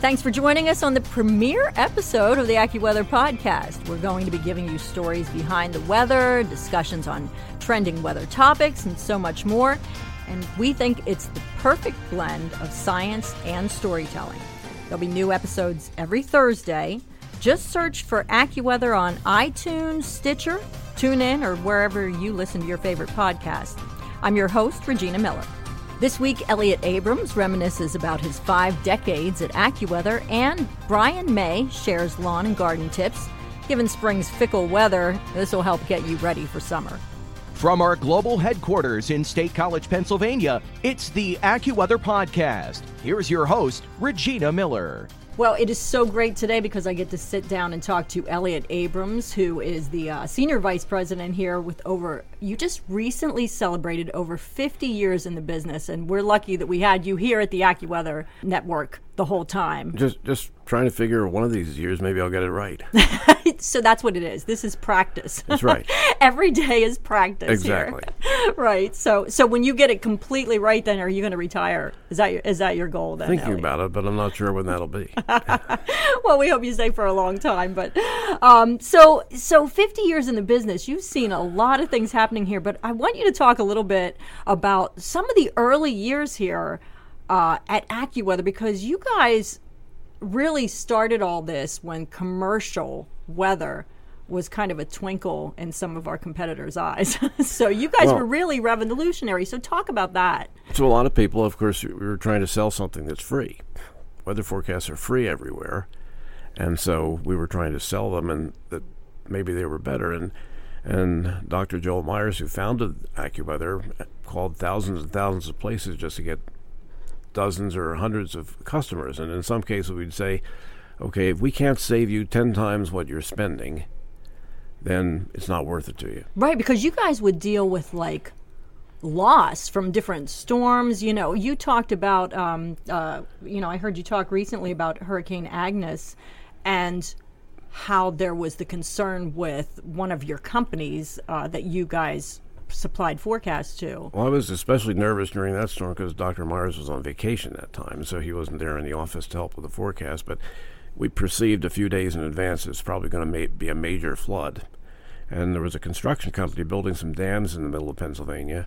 Thanks for joining us on the premiere episode of the AccuWeather podcast. We're going to be giving you stories behind the weather, discussions on trending weather topics, and so much more. And we think it's the perfect blend of science and storytelling. There'll be new episodes every Thursday. Just search for AccuWeather on iTunes, Stitcher, TuneIn, or wherever you listen to your favorite podcast. I'm your host, Regina Miller. This week, Elliot Abrams reminisces about his five decades at AccuWeather, and Brian May shares lawn and garden tips. Given spring's fickle weather, this will help get you ready for summer. From our global headquarters in State College, Pennsylvania, it's the AccuWeather Podcast. Here's your host, Regina Miller. Well, it is so great today because I get to sit down and talk to Elliot Abrams, who is the uh, senior vice president here with over, you just recently celebrated over 50 years in the business. And we're lucky that we had you here at the AccuWeather Network the whole time. Just just trying to figure one of these years maybe I'll get it right. so that's what it is. This is practice. That's right. Every day is practice. Exactly. Right. So so when you get it completely right, then are you going to retire? Is that your, is that your goal? Then Thinking Elliot? about it, but I'm not sure when that'll be. well, we hope you stay for a long time. But um, so so 50 years in the business, you've seen a lot of things happening here. But I want you to talk a little bit about some of the early years here uh, at AccuWeather because you guys really started all this when commercial weather was kind of a twinkle in some of our competitors' eyes. so you guys Well- were really revolutionary. So talk about that. So a lot of people, of course, we were trying to sell something that's free. Weather forecasts are free everywhere, and so we were trying to sell them, and that maybe they were better. And and Dr. Joel Myers, who founded AccuWeather, called thousands and thousands of places just to get dozens or hundreds of customers. And in some cases, we'd say, okay, if we can't save you ten times what you're spending, then it's not worth it to you. Right, because you guys would deal with like loss from different storms. You know, you talked about, um, uh, you know, I heard you talk recently about Hurricane Agnes and how there was the concern with one of your companies uh, that you guys supplied forecasts to. Well, I was especially nervous during that storm because Dr. Myers was on vacation that time, so he wasn't there in the office to help with the forecast. But we perceived a few days in advance it's probably going to ma- be a major flood. And there was a construction company building some dams in the middle of Pennsylvania,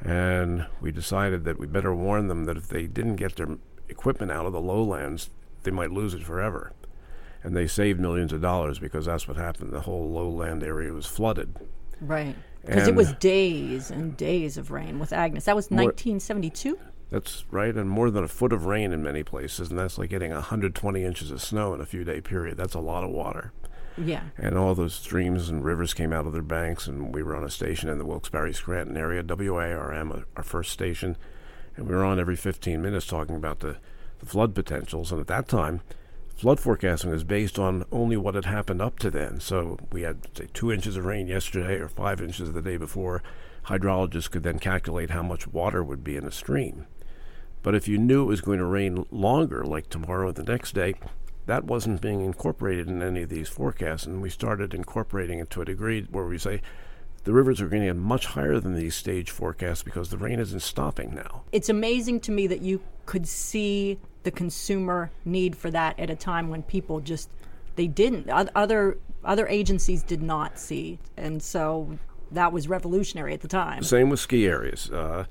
and we decided that we better warn them that if they didn't get their equipment out of the lowlands, they might lose it forever. And they saved millions of dollars because that's what happened. The whole lowland area was flooded. Right. Because it was days and days of rain with Agnes. That was More- 1972? That's right, and more than a foot of rain in many places, and that's like getting 120 inches of snow in a few day period. That's a lot of water. Yeah. And all those streams and rivers came out of their banks, and we were on a station in the Wilkes-Barre Scranton area, WARM, our first station, and we were on every 15 minutes talking about the, the flood potentials. And at that time, flood forecasting was based on only what had happened up to then. So we had, say, two inches of rain yesterday or five inches the day before. Hydrologists could then calculate how much water would be in a stream. But if you knew it was going to rain longer, like tomorrow or the next day, that wasn't being incorporated in any of these forecasts. And we started incorporating it to a degree where we say the rivers are going to get much higher than these stage forecasts because the rain isn't stopping now. it's amazing to me that you could see the consumer need for that at a time when people just they didn't other other agencies did not see and so that was revolutionary at the time Same with ski areas. Uh,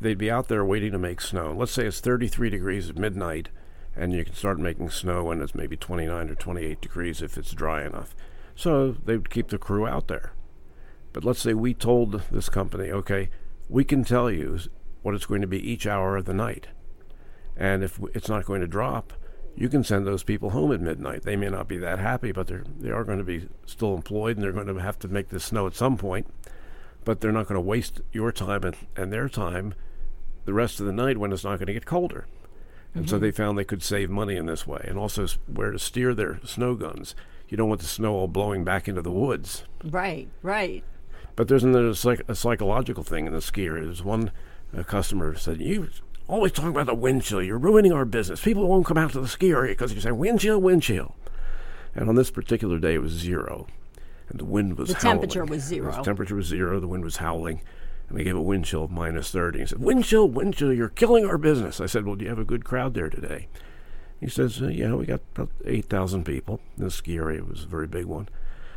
they'd be out there waiting to make snow. Let's say it's 33 degrees at midnight, and you can start making snow when it's maybe 29 or 28 degrees if it's dry enough. So they would keep the crew out there. But let's say we told this company, okay, we can tell you what it's going to be each hour of the night. And if it's not going to drop, you can send those people home at midnight. They may not be that happy, but they're they are going to be still employed, and they're going to have to make this snow at some point. but they're not going to waste your time and, and their time the rest of the night when it's not going to get colder. And so mm-hmm. they found they could save money in this way, and also where to steer their snow guns. You don't want the snow all blowing back into the woods. Right, right. But there's another psych- a psychological thing in the skier. There's one customer said, "You always talking about the wind chill. You're ruining our business. People won't come out to the ski area because you say wind chill, wind chill." And on this particular day, it was zero, and the wind was The howling. temperature was zero. The temperature was zero. The wind was howling, and they gave a wind chill of minus thirty. He said, "Wind chill, wind chill. You're killing our business." I said, "Well, do you have a good crowd there today?" He says, uh, "Yeah, we got about eight thousand people. The ski area was a very big one."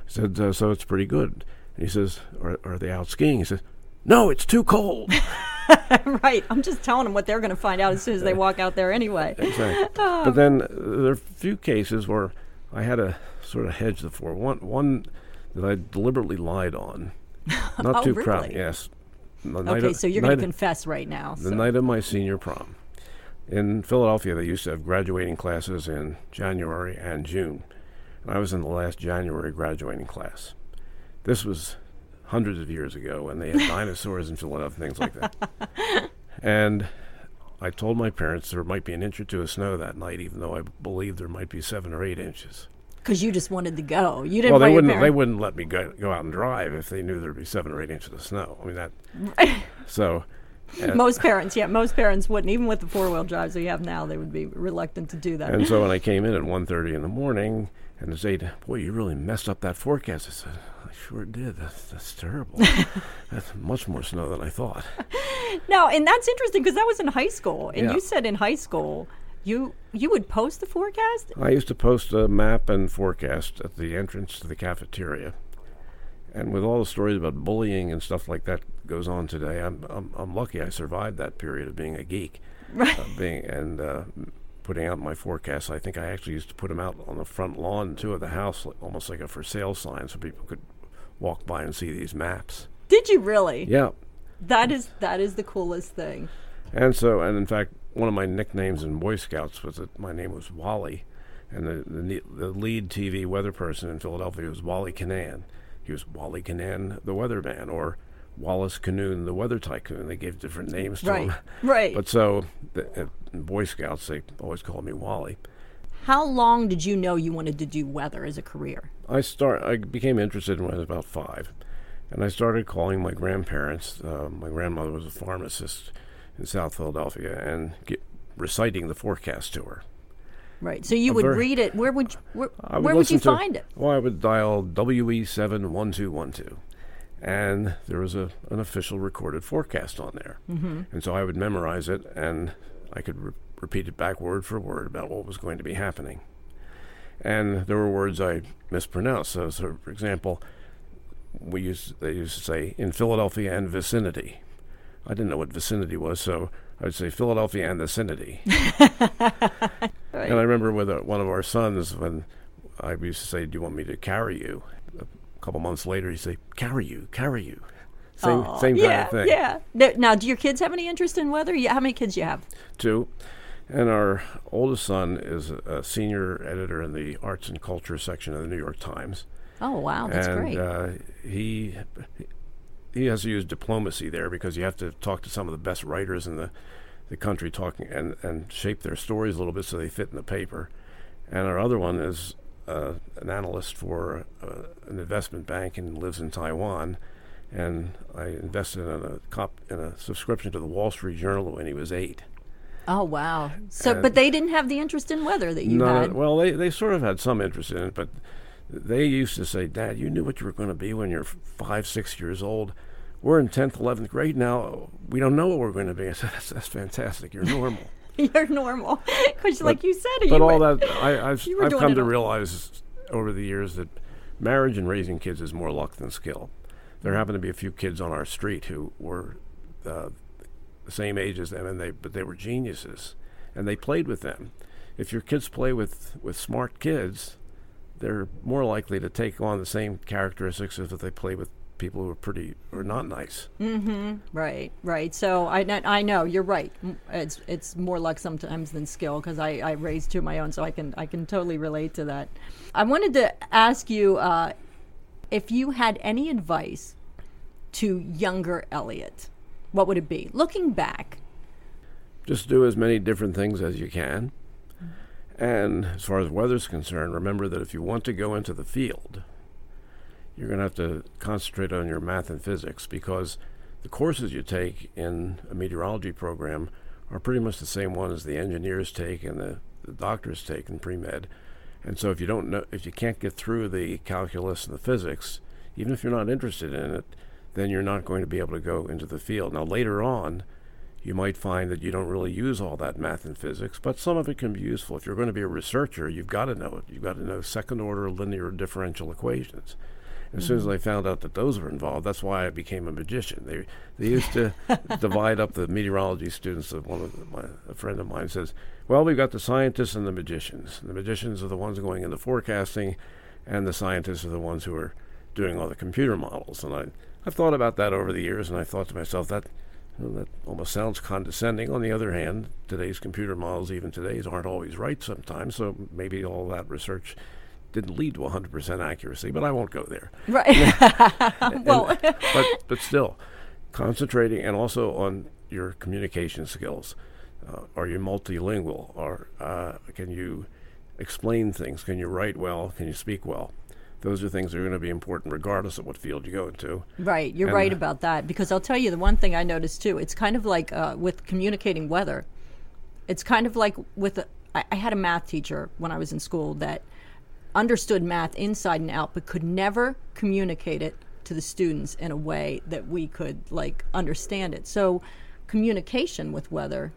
I said, uh, "So it's pretty good." And he says, "Are, are they out skiing?" He says, "No, it's too cold." right. I'm just telling them what they're going to find out as soon as they walk out there anyway. Exactly. But then uh, there are a few cases where I had to sort of hedge the four. One, one that I deliberately lied on. Not Oh, too proud. Yes. The Okay, of- so you're going to confess right now. The so- night of my senior prom. In Philadelphia, they used to have graduating classes in January and June. And I was in the last January graduating class. This was hundreds of years ago when they had dinosaurs in Philadelphia, things like that. and I told my parents there might be an inch or two of snow that night, even though I believed there might be seven or eight inches. Because you just wanted to go. You didn't well, they wouldn't. They wouldn't let me go, go out and drive if they knew there'd be seven or eight inches of snow. I mean that. so, Most parents, yeah, most parents wouldn't. Even with the four wheel drives we have now, they would be reluctant to do that. And so when I came in at 1.30 in the morning, and they said, "Boy, you really messed up that forecast," I said, "I sure did. That's, that's terrible. that's much more snow than I thought." now, and that's interesting because that was in high school, and Yeah. you said in high school you you would post the forecast. I used to post a map and forecast at the entrance to the cafeteria. And with all the stories about bullying and stuff like that goes on today, I'm I'm, I'm lucky I survived that period of being a geek, Right. uh, being and uh, putting out my forecasts. I think I actually used to put them out on the front lawn too of the house, like, almost like a for sale sign, so people could walk by and see these maps. Did you really? Yeah, That is that is the coolest thing. and so and in fact, one of my nicknames in Boy Scouts was that my name was Wally, and the the, the lead TV weather person in Philadelphia was Wally Canan. He was Wally Canan, the weatherman, or Wallace Canoon, the weather tycoon. They gave different names to Right, him. right. But so the, uh, Boy Scouts, they always called me Wally. How long did you know you wanted to do weather as a career? I start. I became interested when I was about five, and I started calling my grandparents. Uh, my grandmother was a pharmacist in South Philadelphia, and get, reciting the forecast to her. Right. So you would very- read it. Where would you, where, would where would you to- find it? Well, I would dial WE seven one two one two, and there was a an official recorded forecast on there, mm-hmm. and so I would memorize it, and I could re- repeat it back word for word about what was going to be happening. And there were words I mispronounced. So, so for example, we used they used to say in Philadelphia and vicinity. I didn't know what vicinity was, so I would say Philadelphia and vicinity. And I remember with uh one of our sons when I used to say, "Do you want me to carry you?" A couple months later, he'd say, "Carry you, carry you." Same, Aw, same kind yeah, of thing. Yeah. Now- Now, do your kids have any interest in weather? How many kids do you have? Two, and our oldest son is a, a senior editor in the arts and culture section of the New York Times. Oh, wow. That's and great. Uh, he he has to use diplomacy there because you have to talk to some of the best writers in the the country, talking and and shape their stories a little bit so they fit in the paper. And our other one is uh, an analyst for uh, an investment bank and lives in Taiwan. And I invested in a cop in a subscription to the Wall Street Journal when he was eight. oh, wow. So, and- but they didn't have the interest in weather that you None had. well, they, they sort of had some interest in it, but they used to say, Dad, you knew what you were going to be when you're five, six years old. We're in 10th, 11th grade now. We don't know what we're going to be. I said, That's, that's fantastic. You're normal. You're normal. Because, like you said, but you all were- that, I, I've, you were I've come to realize over the years that marriage and raising kids is more luck than skill. There happened to be a few kids on our street who were uh, the same age as them, and they but they were geniuses, and they played with them. If your kids play with with smart kids, they're more likely to take on the same characteristics as if they play with people who are pretty or not nice. Mm-hmm. Right, right. So I, I know you're right. It's it's more luck sometimes than skill because I, I raised two of my own, so I can I can totally relate to that. I wanted to ask you uh, if you had any advice to younger Elliot? What would it be? Looking back, Just do as many different things as you can. And as far as weather's concerned, remember that if you want to go into the field, you're going to have to concentrate on your math and physics because the courses you take in a meteorology program are pretty much the same ones the engineers take and the, the doctors take in pre-med. And so if you don't know if you can't get through the calculus and the physics, even if you're not interested in it, then you're not going to be able to go into the field. Now later on, you might find that you don't really use all that math and physics, but some of it can be useful. If you're going to be a researcher, you've got to know it. You've got to know second order linear differential equations. As soon as mm. I found out that those were involved, that's why I became a magician. They they used to divide up the meteorology students. Of one of the, my, a friend of mine says, "Well, we've got the scientists and the magicians. The magicians are the ones going into forecasting, and the scientists are the ones who are doing all the computer models." And I I've thought about that over the years, and I thought to myself that well, that almost sounds condescending. On the other hand, today's computer models, even today's, aren't always right sometimes. So maybe all that research didn't lead to 100% accuracy, but I won't go there. right? well, but but still, concentrating and also on your communication skills. Uh, are you multilingual? Or uh, can you explain things? Can you write well? Can you speak well? Those are things that are going to be important regardless of what field you go into. Right, you're And, right about that because I'll tell you the one thing I noticed too. It's kind of like uh, with communicating weather. It's kind of like with a, I, I had a math teacher when I was in school that understood math inside and out, but could never communicate it to the students in a way that we could like understand it. So, communication with weather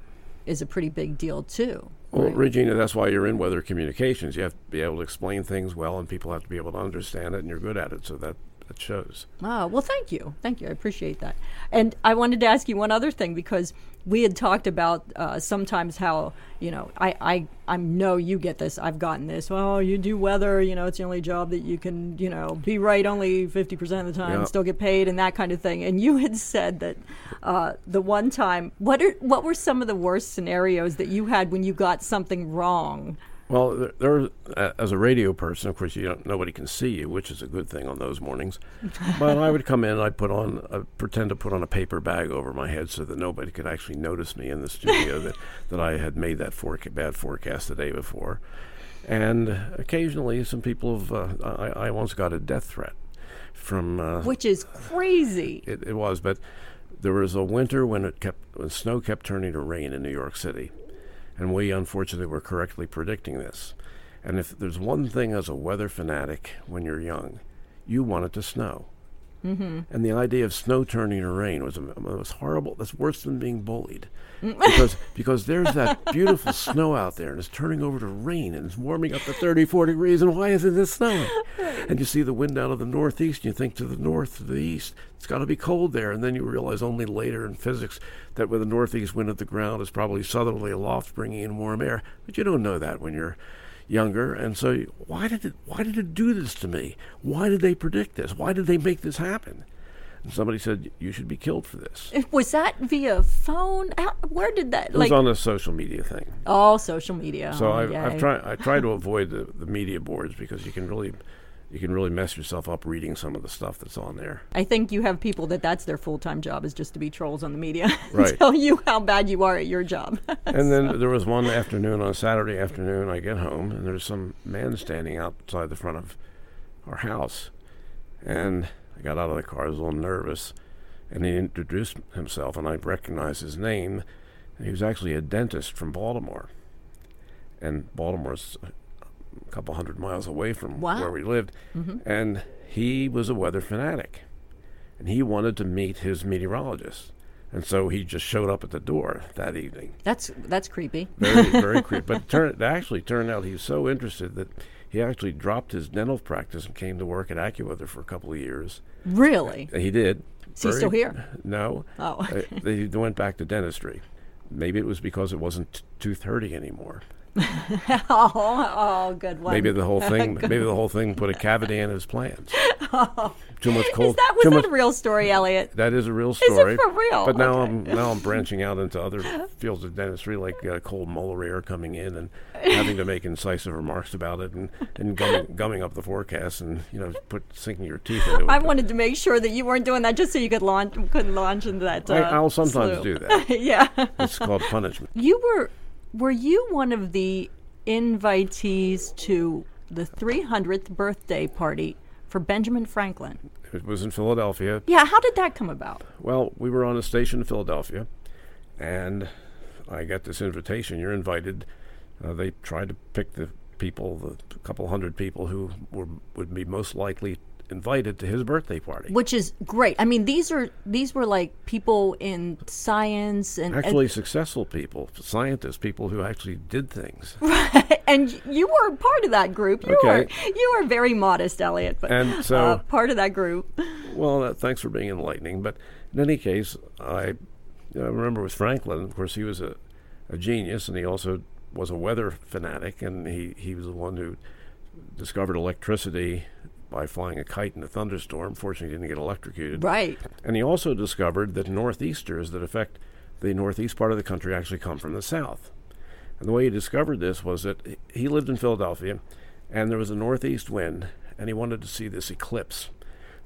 is a pretty big deal too. Well, Regina, that's why you're in weather communications. You have to be able to explain things well, and people have to be able to understand it, and you're good at it. So that that shows. Oh, well, thank you. Thank you. I appreciate that. And I wanted to ask you one other thing because we had talked about uh, sometimes how, you know, I, I, I know you get this. I've gotten this. Oh, you do weather, you know, it's the only job that you can, you know, be right only 50% of the time, Yeah. still get paid and that kind of thing. And you had said that uh, the one time, what, are, what were some of the worst scenarios that you had when you got something wrong? Well, there, there uh, as a radio person, of course, you don't, nobody can see you, which is a good thing on those mornings. but I would come in, I'd put on, uh, pretend to put on a paper bag over my head so that nobody could actually notice me in the studio that, that I had made that bad forecast the day before. And occasionally, some people have. Uh, I, I once got a death threat from uh, Which is crazy. it, it was, but there was a winter when it kept when snow kept turning to rain in New York City, and we unfortunately were correctly predicting this. And if there's one thing as a weather fanatic when you're young, you want it to snow. Mm-hmm. And the idea of snow turning to rain was, a- was horrible. That's worse than being bullied, because because there's that beautiful snow out there, and it's turning over to rain, and it's warming up to 34 degrees, and why isn't it snowing? And you see the wind out of the northeast, and you think to the north, to the east, it's got to be cold there, and then you realize only later in physics that with a northeast wind at the ground is probably southerly aloft, bringing in warm air. But you don't know that when you're younger, and say, why did it why did it do this to me? Why did they predict this? Why did they make this happen? And somebody said you should be killed for this. Was that via phone? How, where did that, It was on a social media thing. all social media? So oh, I've. I've tried I try to avoid the, the media boards because you can really you can really mess yourself up reading some of the stuff that's on there. I think you have people that that's their full time job is just to be trolls on the media, Right. tell you how bad you are at your job. And then there was one afternoon on Saturday afternoon. I get home and there's some man standing outside the front of our house, and I got out of the car. I was a little nervous, and he introduced himself, and I recognized his name. He was actually a dentist from Baltimore, and Baltimore's a couple hundred miles away from Wow. where we lived, and he was a weather fanatic, and he wanted to meet his meteorologist. And so he just showed up at the door that evening that's that's creepy. very very creepy. But it, turned, it actually turned out he was so interested that he actually dropped his dental practice and came to work at AccuWeather for a couple of years. Really? He did. Is he still here? No. Oh. Uh, they went back to dentistry. Maybe it was because it wasn't two thirty anymore. oh, oh, good one. Maybe the whole thing. maybe the whole thing put a cavity in his plans. Too much cold. Is that was that much, a real story, Elliot? That is a real it story. for real? But now Okay. I'm now I'm branching out into other fields of dentistry, like uh, cold molar air coming in and having to make incisive remarks about it, and, and gumming, gumming up the forecast, and you know, put sinking your teeth into it. I wanted to make sure that you weren't doing that just so you could launch, could launch into that. Uh, I, I'll sometimes slew. do that. yeah. It's called punishment. You were were you one of the invitees to the 300th birthday party for Benjamin Franklin? It was in Philadelphia. Yeah, how did that come about? Well, we were on a station in Philadelphia, and I got this invitation. You're invited. Uh, they tried to pick the people, the couple hundred people who were would be most likely invited to his birthday party. Which is great. I mean, these are these were like people in science and Actually, successful people, scientists, people who actually did things. Right, and you were part of that group. You Okay. were you were very modest, Elliot, but And so- uh, part of that group. Well, uh, thanks for being enlightening. But in any case, I, I remember with Franklin, of course, he was a, a genius, and he also was a weather fanatic, and he, he was the one who discovered electricity by flying a kite in a thunderstorm. Fortunately, he didn't get electrocuted. Right. And he also discovered that northeasters that affect the northeast part of the country actually come from the south. And the way he discovered this was that he lived in Philadelphia, and there was a northeast wind, and he wanted to see this eclipse.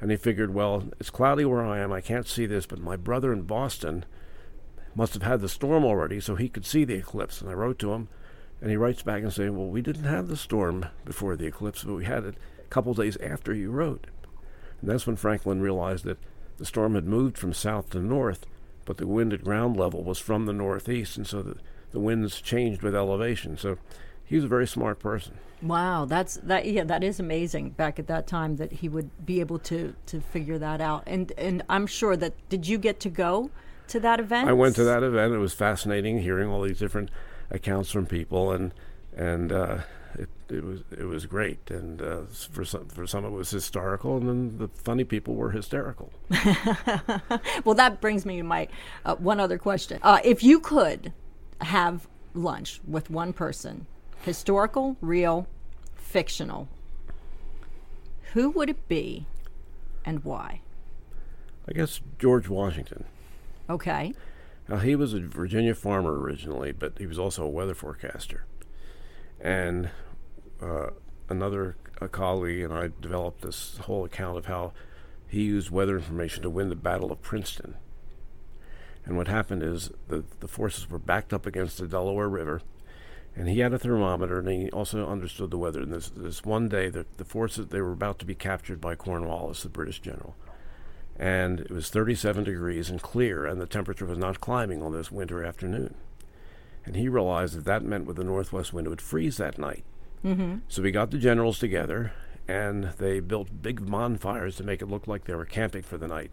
And he figured, well, it's cloudy where I am, I can't see this, but my brother in Boston must have had the storm already, so he could see the eclipse. And I wrote to him, and he writes back and saying, well, we didn't have the storm before the eclipse, but we had it couple days after he wrote. And that's when Franklin realized that the storm had moved from south to north, but the wind at ground level was from the northeast, and so the, the winds changed with elevation. So he was a very smart person. Wow, that's that. Yeah, that is amazing. Back at that time, that he would be able to to figure that out. And and I'm sure that did you get to go to that event? I went to that event. It was fascinating hearing all these different accounts from people, and and uh, it, it was it was great. And uh, for some for some it was historical, and then the funny people were hysterical. Well, that brings me to my uh, one other question. Uh, if you could have lunch with one person, historical, real, fictional, who would it be, and why? I guess George Washington. Okay. Now, he was a Virginia farmer originally, but he was also a weather forecaster. And uh, another a colleague and I developed this whole account of how he used weather information to win the Battle of Princeton. And what happened is the, the forces were backed up against the Delaware River, and he had a thermometer, and he also understood the weather. And this, this one day, the, the forces they were about to be captured by Cornwallis, the British general and it was 37 degrees and clear, and the temperature was not climbing on this winter afternoon. And he realized that that meant with the northwest wind it would freeze that night. Mm-hmm. So we got the generals together, and they built big bonfires to make it look like they were camping for the night.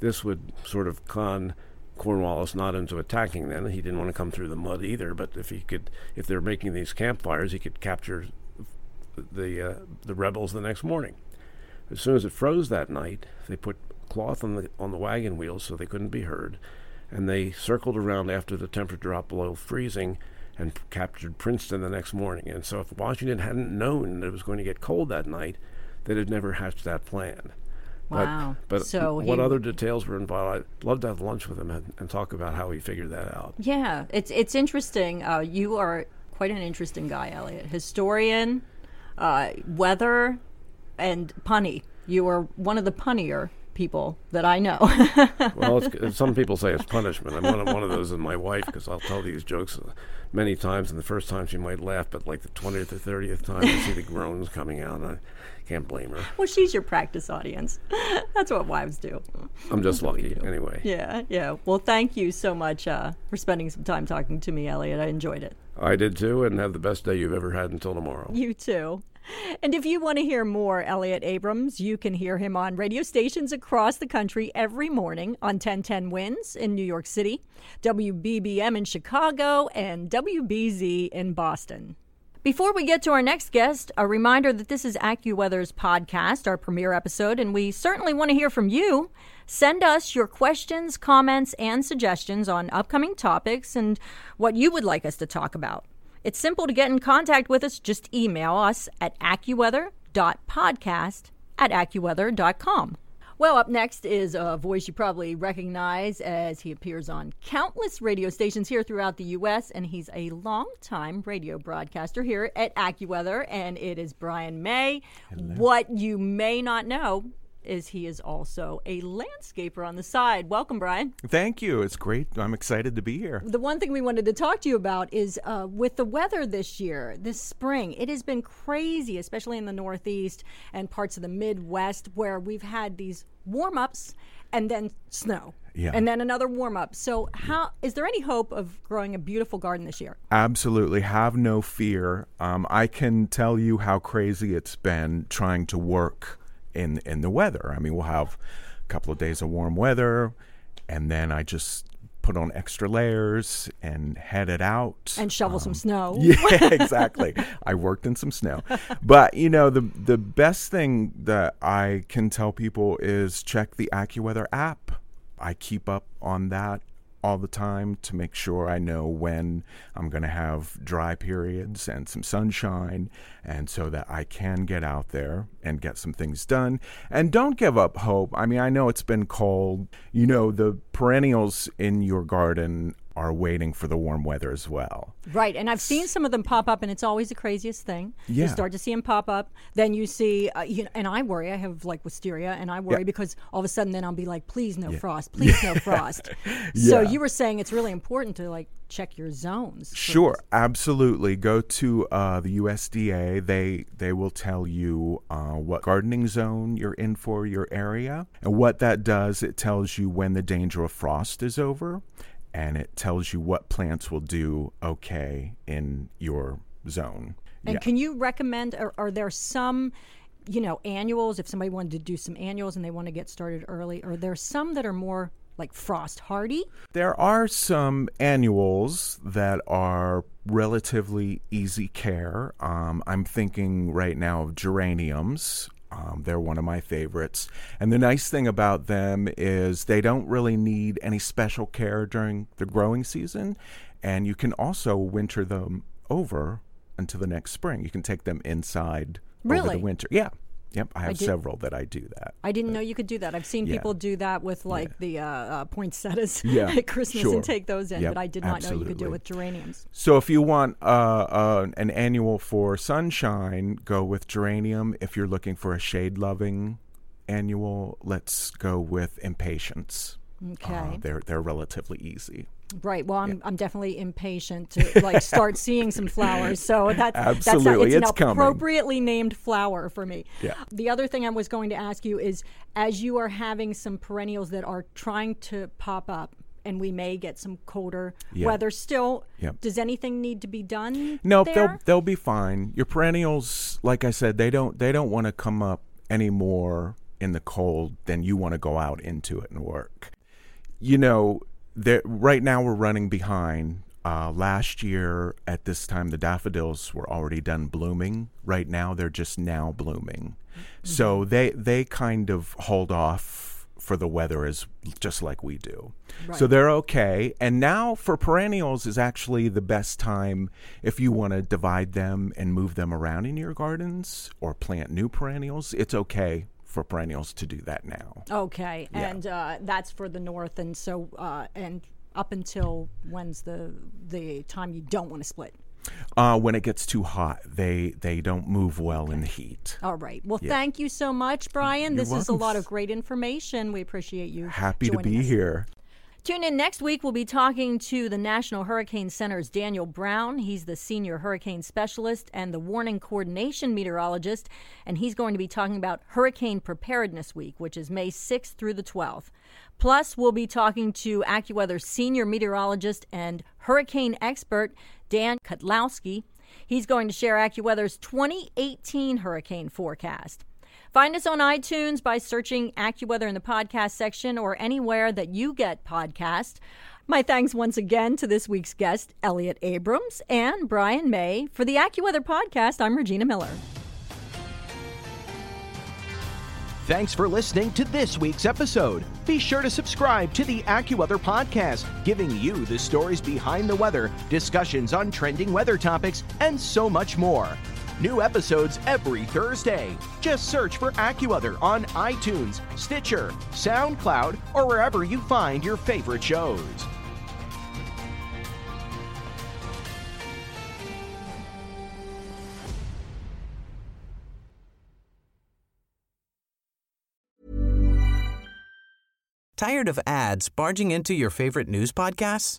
This would sort of con Cornwallis not into attacking then. He didn't want to come through the mud either, but if he could, if they're making these campfires, he could capture the uh, the rebels the next morning. As soon as it froze that night, they put cloth on the on the wagon wheels so they couldn't be heard, and they circled around after the temperature dropped below freezing and captured Princeton the next morning. And so, if Washington hadn't known that it was going to get cold that night, they'd have never hatched that plan. Wow. But, but So what he- other details were involved? I'd love to have lunch with him and, and talk about how he figured that out. Yeah, it's it's interesting. Uh, you are quite an interesting guy, Elliot. Historian, uh, weather, and punny. You are one of the punnier people that I know. Well, it's, it's- some people say it's punishment. I'm one of, one of those with my wife because I'll tell these jokes many times, and the first time she might laugh, but like the 20th or 30th time, you see the groans coming out, and I can't blame her. well, she's your practice audience. That's what wives do. I'm just lucky, anyway. Yeah, yeah. Well, thank you so much uh, for spending some time talking to me, Elliot. I enjoyed it. I did too, and have the best day you've ever had until tomorrow. You too. And if you want to hear more Elliot Abrams, you can hear him on radio stations across the country every morning on 1010 Wins in New York City, WBBM in Chicago, and WBZ in Boston. Before we get to our next guest, a reminder that this is AccuWeather's podcast, our premiere episode, and we certainly want to hear from you. Send us your questions, comments, and suggestions on upcoming topics and what you would like us to talk about. It's simple to get in contact with us. Just email us at accuweather.podcast at accuweather.com. Well, up next is a voice you probably recognize as he appears on countless radio stations here throughout the U.S., and he's a longtime radio broadcaster here at AccuWeather, and it is Brian May. What you may not know is he is also a landscaper on the side. Welcome, Brian. Thank you. It's great. I'm excited to be here. The one thing we wanted to talk to you about is uh, with the weather this year, this spring, it has been crazy, especially in the Northeast and parts of the Midwest, where we've had these warm ups and then snow. Yeah. And then another warm up. So, how is there any hope of growing a beautiful garden this year? Absolutely. Have no fear. Um, I can tell you how crazy it's been trying to work in in the weather. I mean, we'll have a couple of days of warm weather, and then I just put on extra layers and head it out And shovel some snow. Um, Yeah, exactly. I worked in some snow. But, you know, the the best thing that I can tell people is check the AccuWeather app. I keep up on that all the time to make sure I know when I'm going to have dry periods and some sunshine and so that I can get out there and get some things done and don't give up hope. I mean, I know it's been cold. You know, the perennials in your garden are waiting for the warm weather as well. Right, and I've seen some of them pop up, and it's always the craziest thing. Yeah. You start to see them pop up, then you see, uh, you know, and I worry. I have like wisteria, and I worry Yeah. because all of a sudden, then I'll be like, "Please no frost, please no frost." So Yeah. you were saying it's really important to like check your zones. for Sure, absolutely. Go to uh, the USDA. They they will tell you uh, what gardening zone you're in for your area, and what that does, it tells you when the danger of frost is over, and it tells you what plants will do okay in your zone. And Yeah. can you recommend? Are, are there some? You know, annuals. If somebody wanted to do some annuals and they want to get started early, are there some that are more like frost hardy? There are some annuals that are relatively easy care. Um, I'm thinking right now of geraniums. Um, they're one of my favorites. And the nice thing about them is they don't really need any special care during the growing season. And you can also winter them over until the next spring. You can take them inside over the winter. Yeah. Yep. I have did- several that I do that. I didn't know you could do that. I've seen Yeah. people do that with like the uh, uh, poinsettias Yeah, at Christmas sure. and take those in, Yep, but I did not know you could do it with geraniums. So if you want uh, uh, an annual for sunshine, go with geranium. If you're looking for a shade-loving annual, let's go with impatiens. Okay. Uh, they're they're relatively easy. Right. Well, I'm, I'm definitely impatient to like start seeing some flowers. So that's that's not, Absolutely, it's, it's an coming. appropriately named flower for me. Yeah. The other thing I was going to ask you is, as you are having some perennials that are trying to pop up, and we may get some colder Yeah. weather still. Yep. Does anything need to be done? No, there? they'll they'll be fine. Your perennials, like I said, they don't they don't want to come up any more in the cold than you want to go out into it and work. You know, there right now we're running behind. Uh, last year at this time, the daffodils were already done blooming. Right now, they're just now blooming. So they they kind of hold off for the weather as just like we do. So they're okay. And now for perennials is actually the best time if you want to divide them and move them around in your gardens or plant new perennials. It's okay for perennials to do that now. Okay, Yeah. and uh, that's for the north, and so uh, and up until when's the the time you don't want to split? Uh, when it gets too hot, they they don't move well in the heat. All right. Well, thank you so much, Brian. You're this is a lot of great information. We appreciate you. Happy to be us. here. Tune in next week. We'll be talking to the National Hurricane Center's Daniel Brown. He's the senior hurricane specialist and the warning coordination meteorologist, and he's going to be talking about Hurricane Preparedness Week, which is May 6th through the 12th. Plus, we'll be talking to AccuWeather senior meteorologist and hurricane expert Dan Kottlowski. He's going to share AccuWeather's 2018 hurricane forecast. Find us on iTunes by searching AccuWeather in the podcast section or anywhere that you get podcasts. My thanks once again to this week's guest, Elliot Abrams and Brian May. For the AccuWeather podcast, I'm Regina Miller. Thanks for listening to this week's episode. Be sure to subscribe to the AccuWeather podcast, giving you the stories behind the weather, discussions on trending weather topics, and so much more. New episodes every Thursday. Just search for AccuWeather on iTunes, Stitcher, SoundCloud, or wherever you find your favorite shows. Tired of ads barging into your favorite news podcasts?